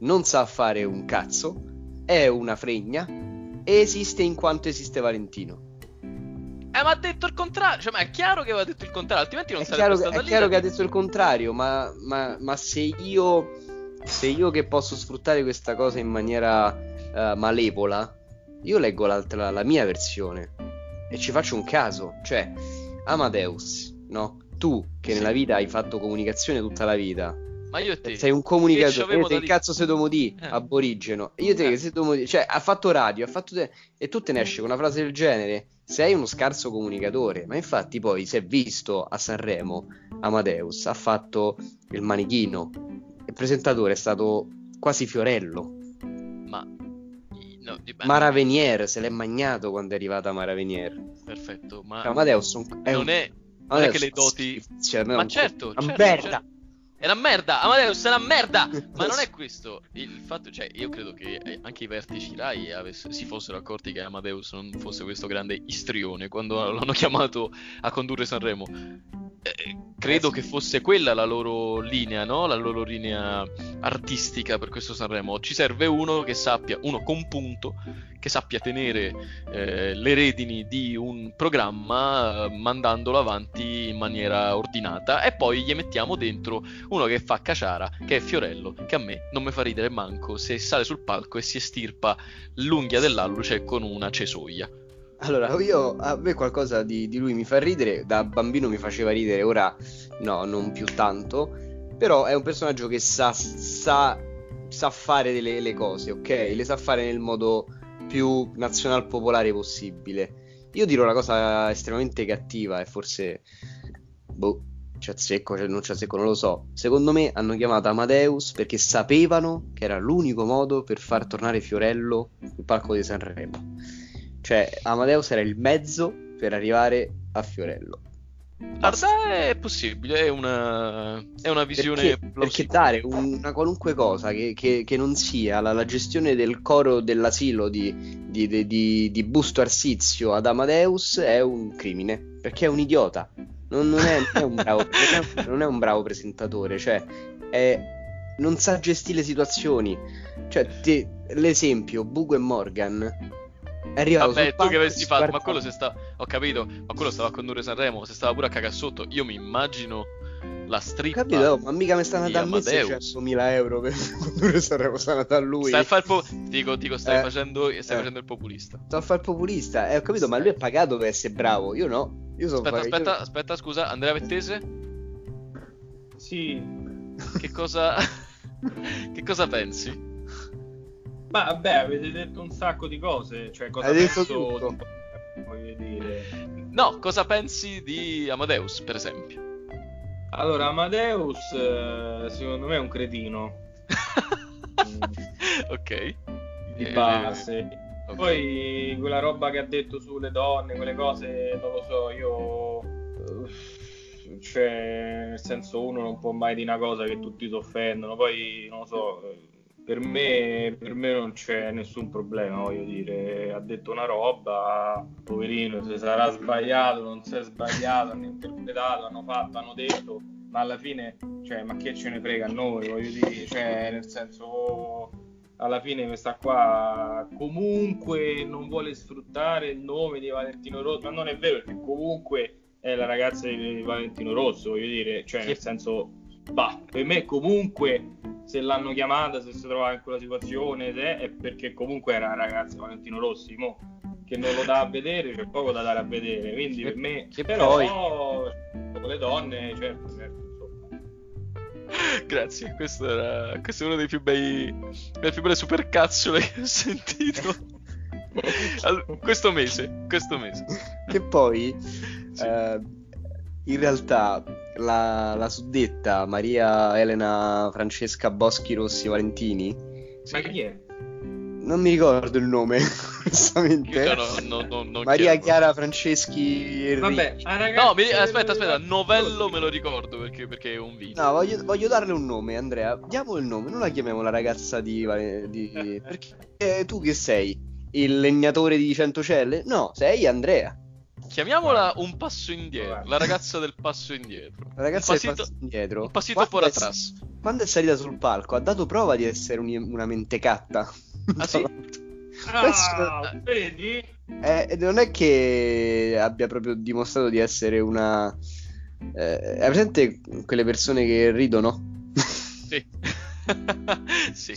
[SPEAKER 1] non sa fare un cazzo, è una fregna esiste in quanto esiste Valentino.
[SPEAKER 2] Eh, ma ha detto il contrario. Cioè, ma è chiaro che aveva detto il contrario, altrimenti non
[SPEAKER 1] È
[SPEAKER 2] sarebbe
[SPEAKER 1] chiaro, è
[SPEAKER 2] lì.
[SPEAKER 1] chiaro che ha detto il contrario, ma, ma- ma se io se io che posso sfruttare questa cosa in maniera uh, malevola, io leggo la mia versione e ci faccio un caso. Cioè, Amadeus, no? Tu che nella vita hai fatto comunicazione tutta la vita.
[SPEAKER 2] Ma io e te.
[SPEAKER 1] Sei un comunicatore. Che, che cazzo sei Domodì? Eh. Aborigeno. Io te eh. che sei Domodì. Cioè, ha fatto radio, ha fatto. Te... E tu te ne esci con una frase del genere. Sei uno scarso comunicatore. Ma infatti, poi si è visto a Sanremo. Amadeus ha fatto il manichino. Il presentatore è stato quasi Fiorello.
[SPEAKER 2] Ma No,
[SPEAKER 1] Mara Venier se l'è magnato quando è arrivata Mara Venier.
[SPEAKER 2] Perfetto, ma
[SPEAKER 1] Amadeus
[SPEAKER 2] è non, un... è, non è che le doti.
[SPEAKER 1] Cioè,
[SPEAKER 2] ma certo, certo, certo, è una merda, Amadeus è una merda! Ma non è questo. Il fatto, cioè, io credo che eh, anche i vertici Rai avess- si fossero accorti che Amadeus non fosse questo grande istrione quando l'hanno chiamato a condurre Sanremo. Eh, credo che fosse quella la loro linea, no? La loro linea artistica per questo Sanremo. Ci serve uno che sappia, uno compunto, che sappia tenere eh, le redini di un programma eh, mandandolo avanti in maniera ordinata e poi gli mettiamo dentro uno che fa caciara, che è Fiorello, che a me non mi fa ridere manco se sale sul palco e si estirpa l'unghia dell'alluce con una cesoia.
[SPEAKER 1] Allora, io a me qualcosa di, di, lui mi fa ridere, da bambino mi faceva ridere, ora no, non più tanto, però è un personaggio che sa, sa, sa fare delle le cose, ok? Le sa fare nel modo più nazional popolare possibile. Io dirò una cosa estremamente cattiva e forse boh, c'è azzecco, cioè non c'è azzecco, non lo so. Secondo me hanno chiamato Amadeus perché sapevano che era l'unico modo per far tornare Fiorello sul palco di Sanremo cioè, Amadeus era il mezzo per arrivare a Fiorello.
[SPEAKER 2] Guarda, è possibile, è una, è una visione
[SPEAKER 1] perché, perché dare una qualunque cosa che, che, che non sia la, la, gestione del coro dell'asilo di, di, di, di, Busto Arsizio ad Amadeus è un crimine, perché è un idiota. Non, non, è, non, è, un bravo, non è un bravo presentatore, cioè è, non sa gestire le situazioni. Cioè, te, l'esempio, Bugo e Morgan
[SPEAKER 2] è arrivato Vabbè, tu che avessi fatto, ma quello se sta. Ho capito, ma quello stava a condurre Sanremo, se stava pure a cagare sotto. Io mi immagino la strippa.
[SPEAKER 1] Ho capito, ma mica mi stanno dando 600.000 euro per condurre Sanremo, stanno da lui.
[SPEAKER 2] Stai a fare il po- dico, dico, stai, eh, facendo, stai eh. facendo il populista.
[SPEAKER 1] Sto a fare il populista, eh, ho capito, ma lui è pagato per essere bravo, io no. Io
[SPEAKER 2] aspetta,
[SPEAKER 1] pagato,
[SPEAKER 2] aspetta, io... aspetta, scusa, Andrea Vettese?
[SPEAKER 3] Sì.
[SPEAKER 2] Che cosa. che cosa pensi?
[SPEAKER 3] Ma vabbè, avete detto un sacco di cose, cioè cosa Hai penso tutto. voglio dire.
[SPEAKER 2] No, cosa pensi di Amadeus, per esempio?
[SPEAKER 3] Allora, Amadeus eh, secondo me è un cretino.
[SPEAKER 2] ok.
[SPEAKER 3] Di eh, base. Okay. Poi quella roba che ha detto sulle donne, quelle cose, non lo so, io cioè nel senso uno non può mai dire una cosa che tutti si offendono poi non lo so per me, per me, non c'è nessun problema, voglio dire, ha detto una roba, poverino, se sarà sbagliato, non si è sbagliato, hanno interpretato, hanno fatto, hanno detto, ma alla fine, cioè, ma che ce ne frega a noi, voglio dire, cioè, nel senso, alla fine questa qua comunque non vuole sfruttare il nome di Valentino Rosso, ma non è vero perché comunque è la ragazza di Valentino Rosso, voglio dire, cioè, nel senso, bah, per me comunque se l'hanno chiamata, se si trova in quella situazione, se, è perché comunque era ragazzo Valentino Rossi, mo, che non lo dà a vedere, c'è poco da dare a vedere, quindi per me, che però poi... le donne, certo, certo.
[SPEAKER 2] Grazie, questo, era, questo è uno dei più bei, delle più belle supercazzole che ho sentito. allora, questo mese, questo mese.
[SPEAKER 1] Che poi, sì. eh, in realtà, la, la, suddetta Maria Elena Francesca Boschi Rossi Valentini.
[SPEAKER 3] Ma chi è?
[SPEAKER 1] Non mi ricordo il nome, onestamente.
[SPEAKER 2] No, no, no,
[SPEAKER 1] Maria Chiara Franceschi.
[SPEAKER 3] Vabbè,
[SPEAKER 2] no, mi, aspetta, aspetta, Novello me lo ricordo perché, perché è un video.
[SPEAKER 1] No, voglio, voglio, darle un nome, Andrea. Diamo il nome, non la chiamiamo la ragazza di. di perché tu che sei? Il legnatore di Centocelle? No, sei Andrea.
[SPEAKER 2] Chiamiamola un passo indietro, la ragazza del passo indietro.
[SPEAKER 1] La ragazza
[SPEAKER 2] passito,
[SPEAKER 1] del passo indietro.
[SPEAKER 2] Un passito fuori atrás.
[SPEAKER 1] Quando è salita sul palco ha dato prova di essere un, una mentecatta.
[SPEAKER 2] Ah sì?
[SPEAKER 3] ah, vedi?
[SPEAKER 1] Eh, non è che abbia proprio dimostrato di essere una... Eh, è presente quelle persone che ridono?
[SPEAKER 2] Sì. sì.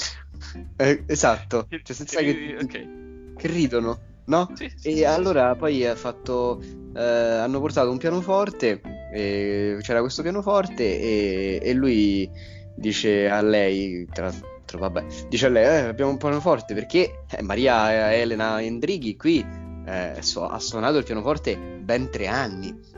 [SPEAKER 1] Eh, esatto, cioè senza che,
[SPEAKER 2] Ok.
[SPEAKER 1] che ridono, no?
[SPEAKER 2] Sì, sì,
[SPEAKER 1] E
[SPEAKER 2] sì,
[SPEAKER 1] allora poi ha fatto, eh, hanno portato un pianoforte, c'era questo pianoforte e, e lui dice a lei, tra l'altro vabbè, dice a lei, eh, abbiamo un pianoforte perché eh, Maria Elena Endrighi qui eh, so- ha suonato il pianoforte ben tre anni.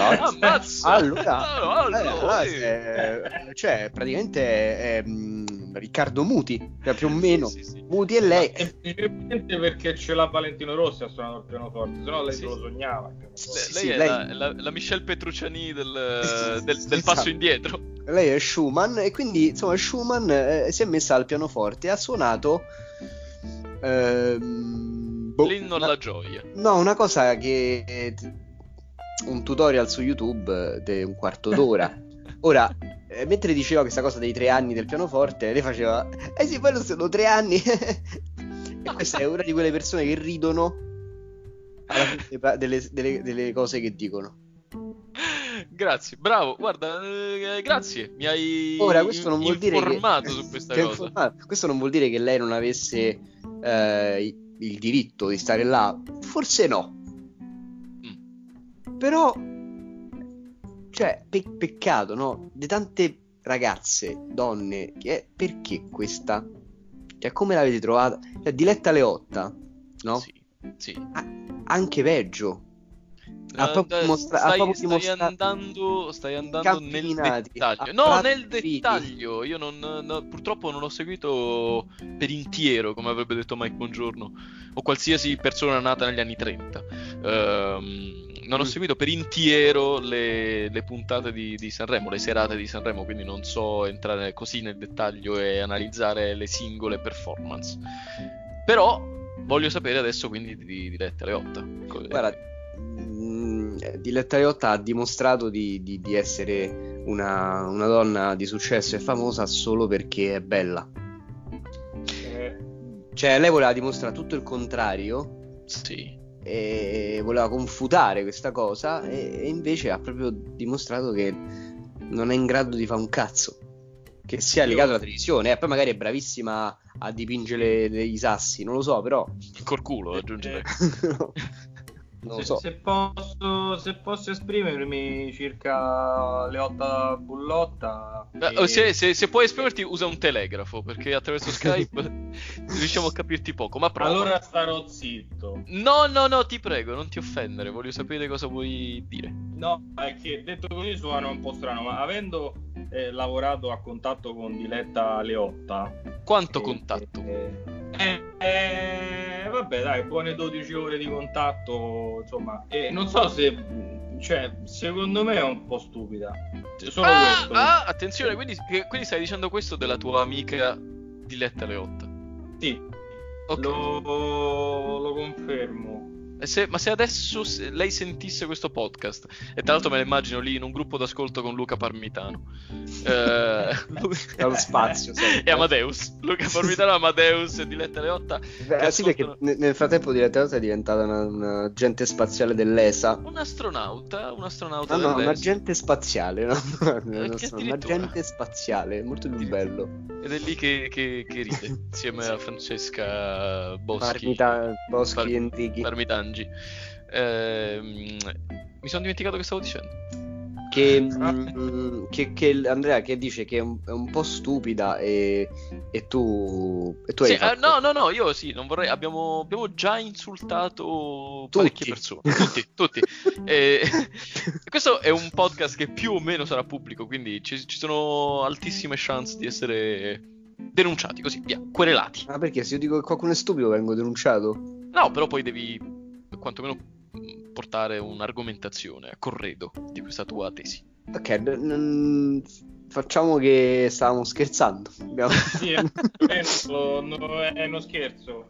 [SPEAKER 2] Ammazza!
[SPEAKER 1] Allora,
[SPEAKER 2] Allora,
[SPEAKER 1] eh, allora,
[SPEAKER 2] sì.
[SPEAKER 1] eh, cioè praticamente è, mm, Riccardo Muti, cioè più o meno.
[SPEAKER 2] Sì, sì, sì.
[SPEAKER 1] Muti e lei.
[SPEAKER 3] Semplicemente perché ce l'ha Valentino Rossi a suonare il pianoforte, se no lei
[SPEAKER 2] Sì,
[SPEAKER 3] se lo sognava.
[SPEAKER 2] lei
[SPEAKER 1] sì,
[SPEAKER 2] è
[SPEAKER 1] lei-
[SPEAKER 2] La, la- la Michelle Petrucciani del, del- del passo
[SPEAKER 1] esatto.
[SPEAKER 2] indietro.
[SPEAKER 1] Lei è Schumann e quindi insomma Schumann eh, si è messa al pianoforte e ha suonato ehm, boh,
[SPEAKER 2] L'inno
[SPEAKER 1] una-
[SPEAKER 2] alla gioia.
[SPEAKER 1] no, una cosa che un tutorial su YouTube di un quarto d'ora. Ora, eh, mentre diceva questa cosa dei tre anni del pianoforte, lei faceva Eh sì, non sono tre anni. e questa è una di quelle persone che ridono alla fine delle, delle- delle cose che dicono.
[SPEAKER 2] Grazie, bravo, guarda, eh, grazie, mi hai
[SPEAKER 1] Ora, questo non vuol dire che...
[SPEAKER 2] informato su questa cosa.
[SPEAKER 1] informato. Questo non vuol dire che lei non avesse eh, il diritto di stare là. Forse no.
[SPEAKER 2] Mm.
[SPEAKER 1] Però, cioè, pe- peccato, no? Di tante ragazze, donne, che perché questa? Cioè, come l'avete trovata? Cioè, Diletta Leotta, no?
[SPEAKER 2] Sì, sì.
[SPEAKER 1] Anche peggio. Ha
[SPEAKER 2] Eh,
[SPEAKER 1] proprio
[SPEAKER 2] eh,
[SPEAKER 1] ha
[SPEAKER 2] stai,
[SPEAKER 1] proprio
[SPEAKER 2] stai andando, stai andando nel dettaglio. No, nel dettaglio. Io non, no, purtroppo non ho seguito per intiero, come avrebbe detto Mike Buongiorno, o qualsiasi persona nata negli anni 30. Ehm, non ho
[SPEAKER 1] Mm.
[SPEAKER 2] seguito per intiero le, le puntate di, di Sanremo, le serate di Sanremo, quindi non so entrare così nel dettaglio e analizzare le singole performance. Però voglio sapere adesso quindi di, di Letta Leotta. Co-
[SPEAKER 1] Guarda, mm, Diletta Leotta ha dimostrato di, di- di essere una, una donna di successo e famosa solo perché è bella.
[SPEAKER 3] Eh,
[SPEAKER 1] Cioè, lei voleva dimostrare tutto il contrario
[SPEAKER 2] Sì.
[SPEAKER 1] E voleva confutare questa cosa e, e invece ha proprio dimostrato che non è in grado di fare un cazzo. Che sia legato alla televisione, e poi magari è bravissima a dipingere le- i sassi, non lo so, però
[SPEAKER 2] Il corculo, aggiungerei.
[SPEAKER 1] non lo
[SPEAKER 3] se,
[SPEAKER 1] so.
[SPEAKER 3] se posso, se posso esprimermi circa Leotta Bullotta,
[SPEAKER 2] Eh,
[SPEAKER 3] e-
[SPEAKER 2] Se, se- se puoi esprimerti, usa un telegrafo perché attraverso Skype riusciamo a capirti poco. Ma prova.
[SPEAKER 3] allora starò zitto.
[SPEAKER 2] No, no, no, ti prego, non ti offendere. Voglio sapere cosa vuoi dire.
[SPEAKER 3] No, è che detto così suona un po' strano, ma avendo eh, lavorato a contatto con Diletta Leotta,
[SPEAKER 2] Quanto
[SPEAKER 3] eh,
[SPEAKER 2] contatto?
[SPEAKER 3] eh, eh, vabbè, dai, buone 12 ore di contatto, insomma, e non so se, cioè, secondo me è un po' stupida. Solo
[SPEAKER 2] Ah,
[SPEAKER 3] questo.
[SPEAKER 2] ah, attenzione, quindi, quindi stai dicendo questo della tua amica Diletta Leotta.
[SPEAKER 3] Sì,
[SPEAKER 2] Ok.
[SPEAKER 3] lo, lo confermo.
[SPEAKER 2] E se- ma se adesso se- lei sentisse questo podcast, e tra l'altro me la immagino lì in un gruppo d'ascolto con Luca Parmitano eh,
[SPEAKER 1] Dallo spazio,
[SPEAKER 2] e Amadeus, Luca Parmitano, Amadeus e Diletta Leotta.
[SPEAKER 1] Beh, sì, perché
[SPEAKER 2] ascoltano-
[SPEAKER 1] nel frattempo Diletta Leotta è diventata una, una agente spaziale dell'ESA.
[SPEAKER 2] Un astronauta, un astronauta
[SPEAKER 1] No, no, un agente spaziale, no? So, un agente spaziale, molto più bello.
[SPEAKER 2] Ed è lì che, che- che ride insieme a Francesca Boschi.
[SPEAKER 1] Parmita, Boschi
[SPEAKER 2] Par-
[SPEAKER 1] Enrichi.
[SPEAKER 2] Parmitangi. Ehm, mi sono dimenticato che stavo dicendo.
[SPEAKER 1] Che, mm, che, che Andrea che dice che è un, è un po' stupida e, e tu, e tu
[SPEAKER 2] Sì,
[SPEAKER 1] hai fatto...
[SPEAKER 2] eh, no, no, no, io sì, non vorrei. Abbiamo, abbiamo già insultato parecchie
[SPEAKER 1] Tutti.
[SPEAKER 2] persone. Tutti, tutti. E- questo è un podcast che più o meno sarà pubblico, quindi ci, ci sono altissime chance di essere denunciati, così via, querelati.
[SPEAKER 1] Ah, perché se io dico che qualcuno è stupido vengo denunciato?
[SPEAKER 2] No, però poi devi quantomeno mh, portare un'argomentazione a corredo di questa tua tesi.
[SPEAKER 1] Ok, n- n- facciamo che stavamo scherzando. Abbiamo-
[SPEAKER 3] Sì, è, questo, no, è uno scherzo.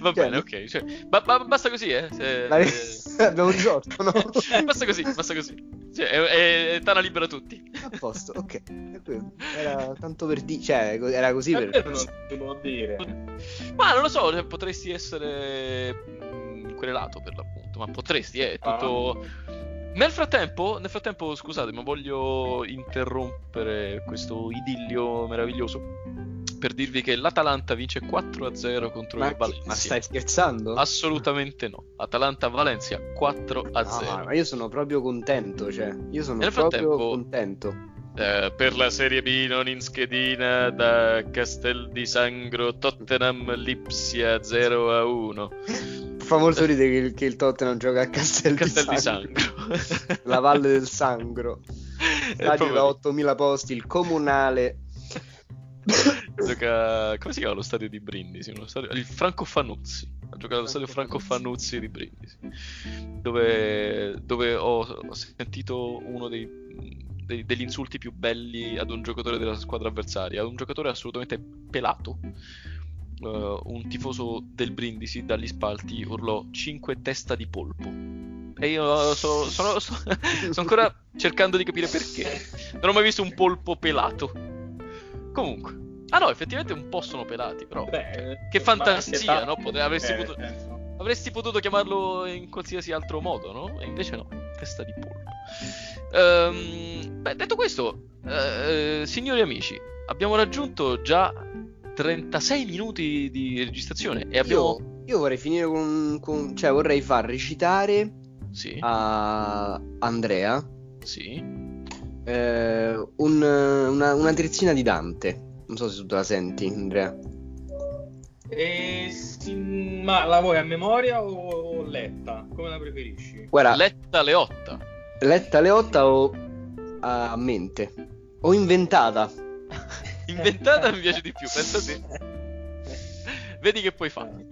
[SPEAKER 2] Va
[SPEAKER 1] Cioè,
[SPEAKER 2] bene, ok. cioè, ba- ba- basta così, eh. se-
[SPEAKER 1] La-
[SPEAKER 2] eh,
[SPEAKER 1] Abbiamo risolto, no?
[SPEAKER 2] basta così, basta così. Cioè, è, è, è tana libera tutti.
[SPEAKER 1] A posto, ok. Era tanto per dire, cioè, era così per...
[SPEAKER 3] non si può dire.
[SPEAKER 2] Ma non lo so, cioè, potresti essere querelato per l'appunto, ma potresti, eh, è tutto... Nel frattempo, nel frattempo, scusate, ma voglio interrompere questo idillio meraviglioso per dirvi che l'Atalanta vince 4-0 contro
[SPEAKER 1] Ma,
[SPEAKER 2] il Valencia.
[SPEAKER 1] ma stai scherzando?
[SPEAKER 2] Assolutamente no. Atalanta-Valencia 4-0.
[SPEAKER 1] No, ma io sono proprio contento, cioè, io sono
[SPEAKER 2] Nel
[SPEAKER 1] proprio contento.
[SPEAKER 2] Eh, per la Serie B non in schedina da Castel di Sangro Tottenham Lipsia 0 a 1
[SPEAKER 1] Fa molto ridere che il, che il Tottenham gioca a Castel,
[SPEAKER 2] Castel
[SPEAKER 1] di
[SPEAKER 2] di
[SPEAKER 1] Sangro.
[SPEAKER 2] Sangro
[SPEAKER 1] La Valle del Sangro. Stadio da 8000 posti, il comunale.
[SPEAKER 2] Gioca... come si chiama lo stadio di Brindisi? Stadio- Il Franco Fanuzzi ha giocato allo stadio Franco Fanuzzi di Brindisi dove, dove ho, ho sentito uno dei, dei- degli insulti più belli ad un giocatore della squadra avversaria un giocatore assolutamente pelato Uh, un tifoso del Brindisi dagli spalti urlò 5 testa di polpo. E io so- sono, so- sto ancora cercando di capire perché. Non ho mai visto un polpo pelato. Comunque. Ah no, effettivamente un po' sono pelati, però.
[SPEAKER 3] Beh,
[SPEAKER 2] Che
[SPEAKER 3] ma
[SPEAKER 2] fantasia, no? Pote- avresti
[SPEAKER 3] eh,
[SPEAKER 2] potuto- Avresti potuto chiamarlo in qualsiasi altro modo, no? E invece no, testa di polpo. Ehm, beh, detto questo, eh, signori amici, abbiamo raggiunto già 36 minuti di registrazione e abbiamo...
[SPEAKER 1] Io, io vorrei finire con, con- cioè vorrei far recitare
[SPEAKER 2] Sì,
[SPEAKER 1] a Andrea
[SPEAKER 2] sì.
[SPEAKER 1] eh, un- una, una trizzina di Dante. Non so se tu la senti, Andrea.
[SPEAKER 3] Eh, sì, ma la vuoi a memoria o letta? Come la preferisci?
[SPEAKER 1] Guarda,
[SPEAKER 2] Letta Leotta.
[SPEAKER 1] letta 8 o a mente? O inventata?
[SPEAKER 2] Inventata mi piace di più, pensa te. Vedi che puoi fare.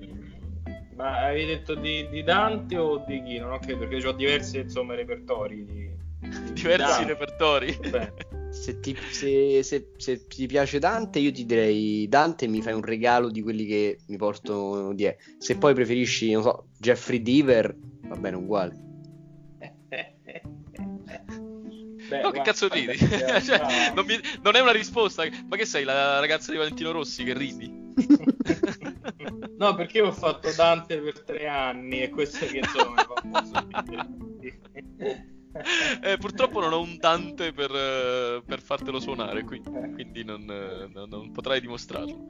[SPEAKER 3] Ma hai detto di, di Dante o di chi? Non ho capito, perché ho diversi insomma repertori di, di
[SPEAKER 2] Diversi
[SPEAKER 3] Dante.
[SPEAKER 2] repertori.
[SPEAKER 1] Se ti, se- se- se ti piace Dante, io ti direi Dante mi fai un regalo di quelli che mi porto di Se poi preferisci, non so, Jeffrey Deaver, va bene, uguale.
[SPEAKER 3] Beh,
[SPEAKER 2] No, che
[SPEAKER 3] guarda,
[SPEAKER 2] cazzo ridi?
[SPEAKER 3] realtà-
[SPEAKER 2] Cioè, non, mi- non è una risposta. Ma che sei, la ragazza di Valentino Rossi che ridi?
[SPEAKER 3] No, perché io ho fatto Dante per tre anni e questo che insomma mi fa molto ridere.
[SPEAKER 2] Eh, purtroppo non ho un Dante per, per fartelo suonare qui, quindi non, non- non potrai dimostrarlo.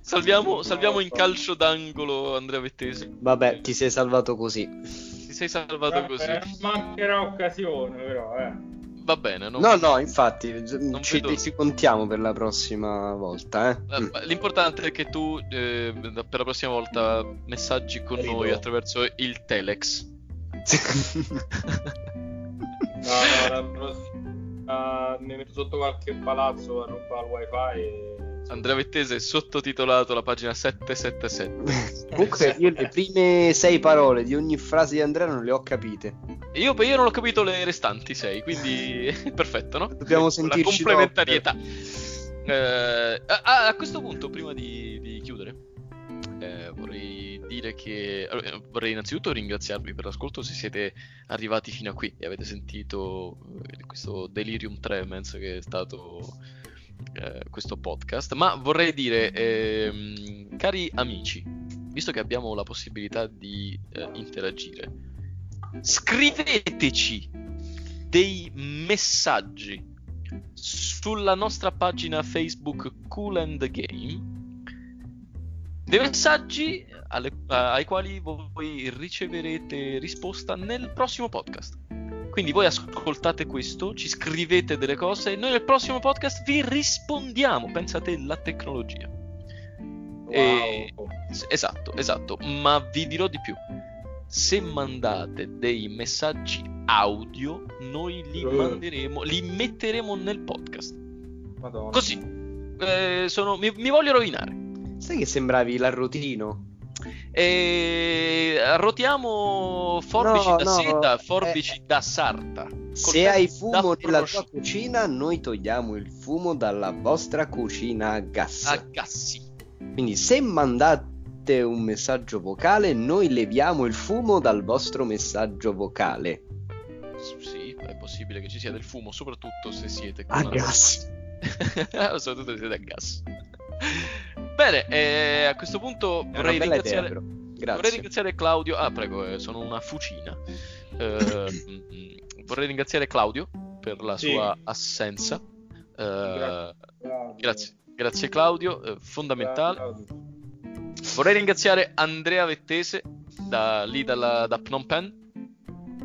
[SPEAKER 2] Salviamo, salviamo in calcio d'angolo Andrea Vettesi.
[SPEAKER 1] Vabbè, ti sei salvato così.
[SPEAKER 2] Ti sei salvato così.
[SPEAKER 3] Vabbè, mancherà occasione, però, eh.
[SPEAKER 2] Va bene, non-
[SPEAKER 1] No, no, infatti,
[SPEAKER 2] Non
[SPEAKER 1] ci,
[SPEAKER 2] vedo-
[SPEAKER 1] ci contiamo per la prossima volta, eh.
[SPEAKER 2] Eh, L'importante è che tu eh, per la prossima volta messaggi con
[SPEAKER 3] Rido.
[SPEAKER 2] noi attraverso il Telex.
[SPEAKER 3] No, no, la prossima mi metto sotto qualche palazzo a rubare il wifi e...
[SPEAKER 2] Andrea Vettese è sottotitolato la pagina 777.
[SPEAKER 1] Comunque, io le prime sei parole di ogni frase di Andrea non le ho capite.
[SPEAKER 2] Io, io non ho capito le restanti sei, quindi perfetto, no?
[SPEAKER 1] Dobbiamo
[SPEAKER 2] La
[SPEAKER 1] sentirci
[SPEAKER 2] complementarietà. Eh, a, a questo punto, prima di, di chiudere, eh, vorrei dire che allora, eh, vorrei innanzitutto ringraziarvi per l'ascolto se siete arrivati fino a qui e avete sentito eh, questo delirium tremens che è stato eh, questo podcast. Ma vorrei dire, ehm, cari amici, visto che abbiamo la possibilità di eh, interagire, scriveteci dei messaggi sulla nostra pagina Facebook Cool and Game dei messaggi alle- ai quali voi riceverete risposta nel prossimo podcast. Quindi voi ascoltate questo, ci scrivete delle cose e noi nel prossimo podcast vi rispondiamo. Pensate la tecnologia. E- S- Esatto, esatto, ma vi dirò di più. Se mandate dei messaggi audio, noi li
[SPEAKER 3] Eh.
[SPEAKER 2] manderemo, li metteremo nel podcast.
[SPEAKER 3] Madonna.
[SPEAKER 2] Così. Eh, sono- mi, mi voglio rovinare.
[SPEAKER 1] Sai che sembravi l'arrotino?
[SPEAKER 2] E arrotiamo forbici
[SPEAKER 1] No,
[SPEAKER 2] da
[SPEAKER 1] no,
[SPEAKER 2] seta, forbici
[SPEAKER 1] eh,
[SPEAKER 2] da sarta.
[SPEAKER 1] Se hai fumo nella tua cucina, noi togliamo il fumo dalla vostra cucina a gas.
[SPEAKER 2] a gassi.
[SPEAKER 1] Quindi se mandate un messaggio vocale, noi leviamo il fumo dal vostro messaggio vocale.
[SPEAKER 2] Sì, è possibile che ci sia del fumo, soprattutto se siete con
[SPEAKER 1] A
[SPEAKER 2] una-
[SPEAKER 1] gas.
[SPEAKER 2] soprattutto se siete a gas. Bene, eh, a questo punto vorrei ringraziare,
[SPEAKER 1] idea,
[SPEAKER 2] vorrei
[SPEAKER 1] Grazie.
[SPEAKER 2] ringraziare Claudio. Ah, prego, eh, sono una fucina. Eh, vorrei ringraziare Claudio per la
[SPEAKER 3] Sì.
[SPEAKER 2] sua assenza. Eh,
[SPEAKER 3] Grazie.
[SPEAKER 2] grazie. Grazie Claudio, eh, fondamentale.
[SPEAKER 3] Claudio.
[SPEAKER 2] Vorrei ringraziare Andrea Vettese da lì dalla, da Phnom Penh.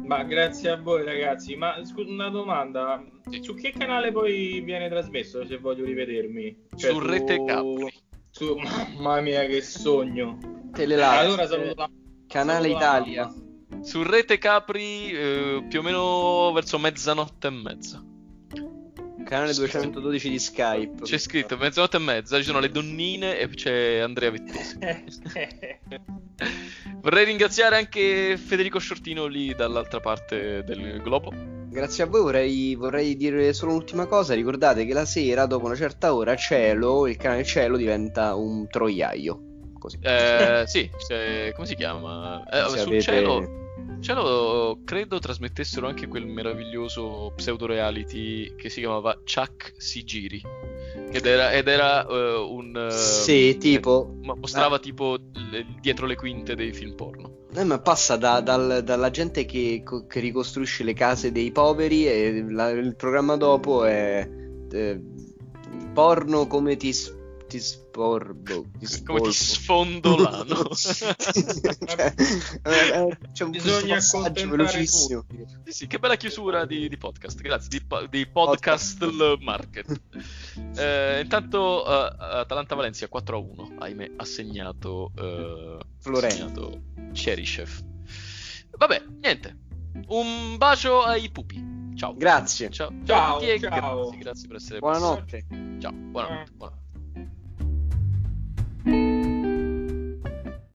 [SPEAKER 3] Ma grazie a voi ragazzi, ma scusa una domanda,
[SPEAKER 2] Sì.
[SPEAKER 3] su che canale poi viene trasmesso se voglio rivedermi? Cioè,
[SPEAKER 2] Su Rete Capri.
[SPEAKER 3] Su... Mamma mia che sogno!
[SPEAKER 1] Telelive,
[SPEAKER 3] allora saluto la...
[SPEAKER 1] Canale
[SPEAKER 3] saluto la
[SPEAKER 1] Italia.
[SPEAKER 3] mamma.
[SPEAKER 2] Su Rete Capri eh, più o meno verso mezzanotte e mezza.
[SPEAKER 1] Canale 212 di Skype.
[SPEAKER 2] C'è scritto mezzanotte e mezza, ci sono le donnine e c'è Andrea Vettese. Vorrei ringraziare anche Federico Shortino lì dall'altra parte del globo.
[SPEAKER 1] Grazie a voi vorrei, vorrei dire solo un'ultima cosa. Ricordate che la sera, dopo una certa ora, Cielo, il canale Cielo diventa un troiaio. Così.
[SPEAKER 2] Eh, sì, cioè, come si chiama? Eh, sul
[SPEAKER 1] avete-
[SPEAKER 2] cielo, cielo credo trasmettessero anche quel meraviglioso pseudo reality che si chiamava Chuck si giri. Ed era, ed era eh, un... eh,
[SPEAKER 1] Sì, tipo.
[SPEAKER 2] ma mostrava tipo le- dietro le quinte dei film porno.
[SPEAKER 1] Eh, ma passa da- dal- dalla gente che, che ricostruisce le case dei poveri e la- il programma dopo è eh, porno come ti, s- ti sporbo. Ti
[SPEAKER 2] Come ti sfondo l'ano.
[SPEAKER 1] Cioè, eh, eh, c'è un
[SPEAKER 3] Bisogna
[SPEAKER 1] passaggio velocissimo.
[SPEAKER 2] Sì, sì, che bella chiusura di, di podcast, grazie, di, di podcast market. Eh, intanto eh, Atalanta Valencia 4 a 1, ahimè, ha segnato, eh,
[SPEAKER 1] Florenzi.
[SPEAKER 2] segnato Cheryshev. Vabbè, niente, un bacio ai pupi. Ciao.
[SPEAKER 1] Grazie.
[SPEAKER 2] Ciao,
[SPEAKER 3] Ciao,
[SPEAKER 2] a tutti e
[SPEAKER 3] ciao.
[SPEAKER 2] grazie, grazie per essere
[SPEAKER 1] Buonanotte.
[SPEAKER 2] Ciao, buonanotte. buonanotte. thank you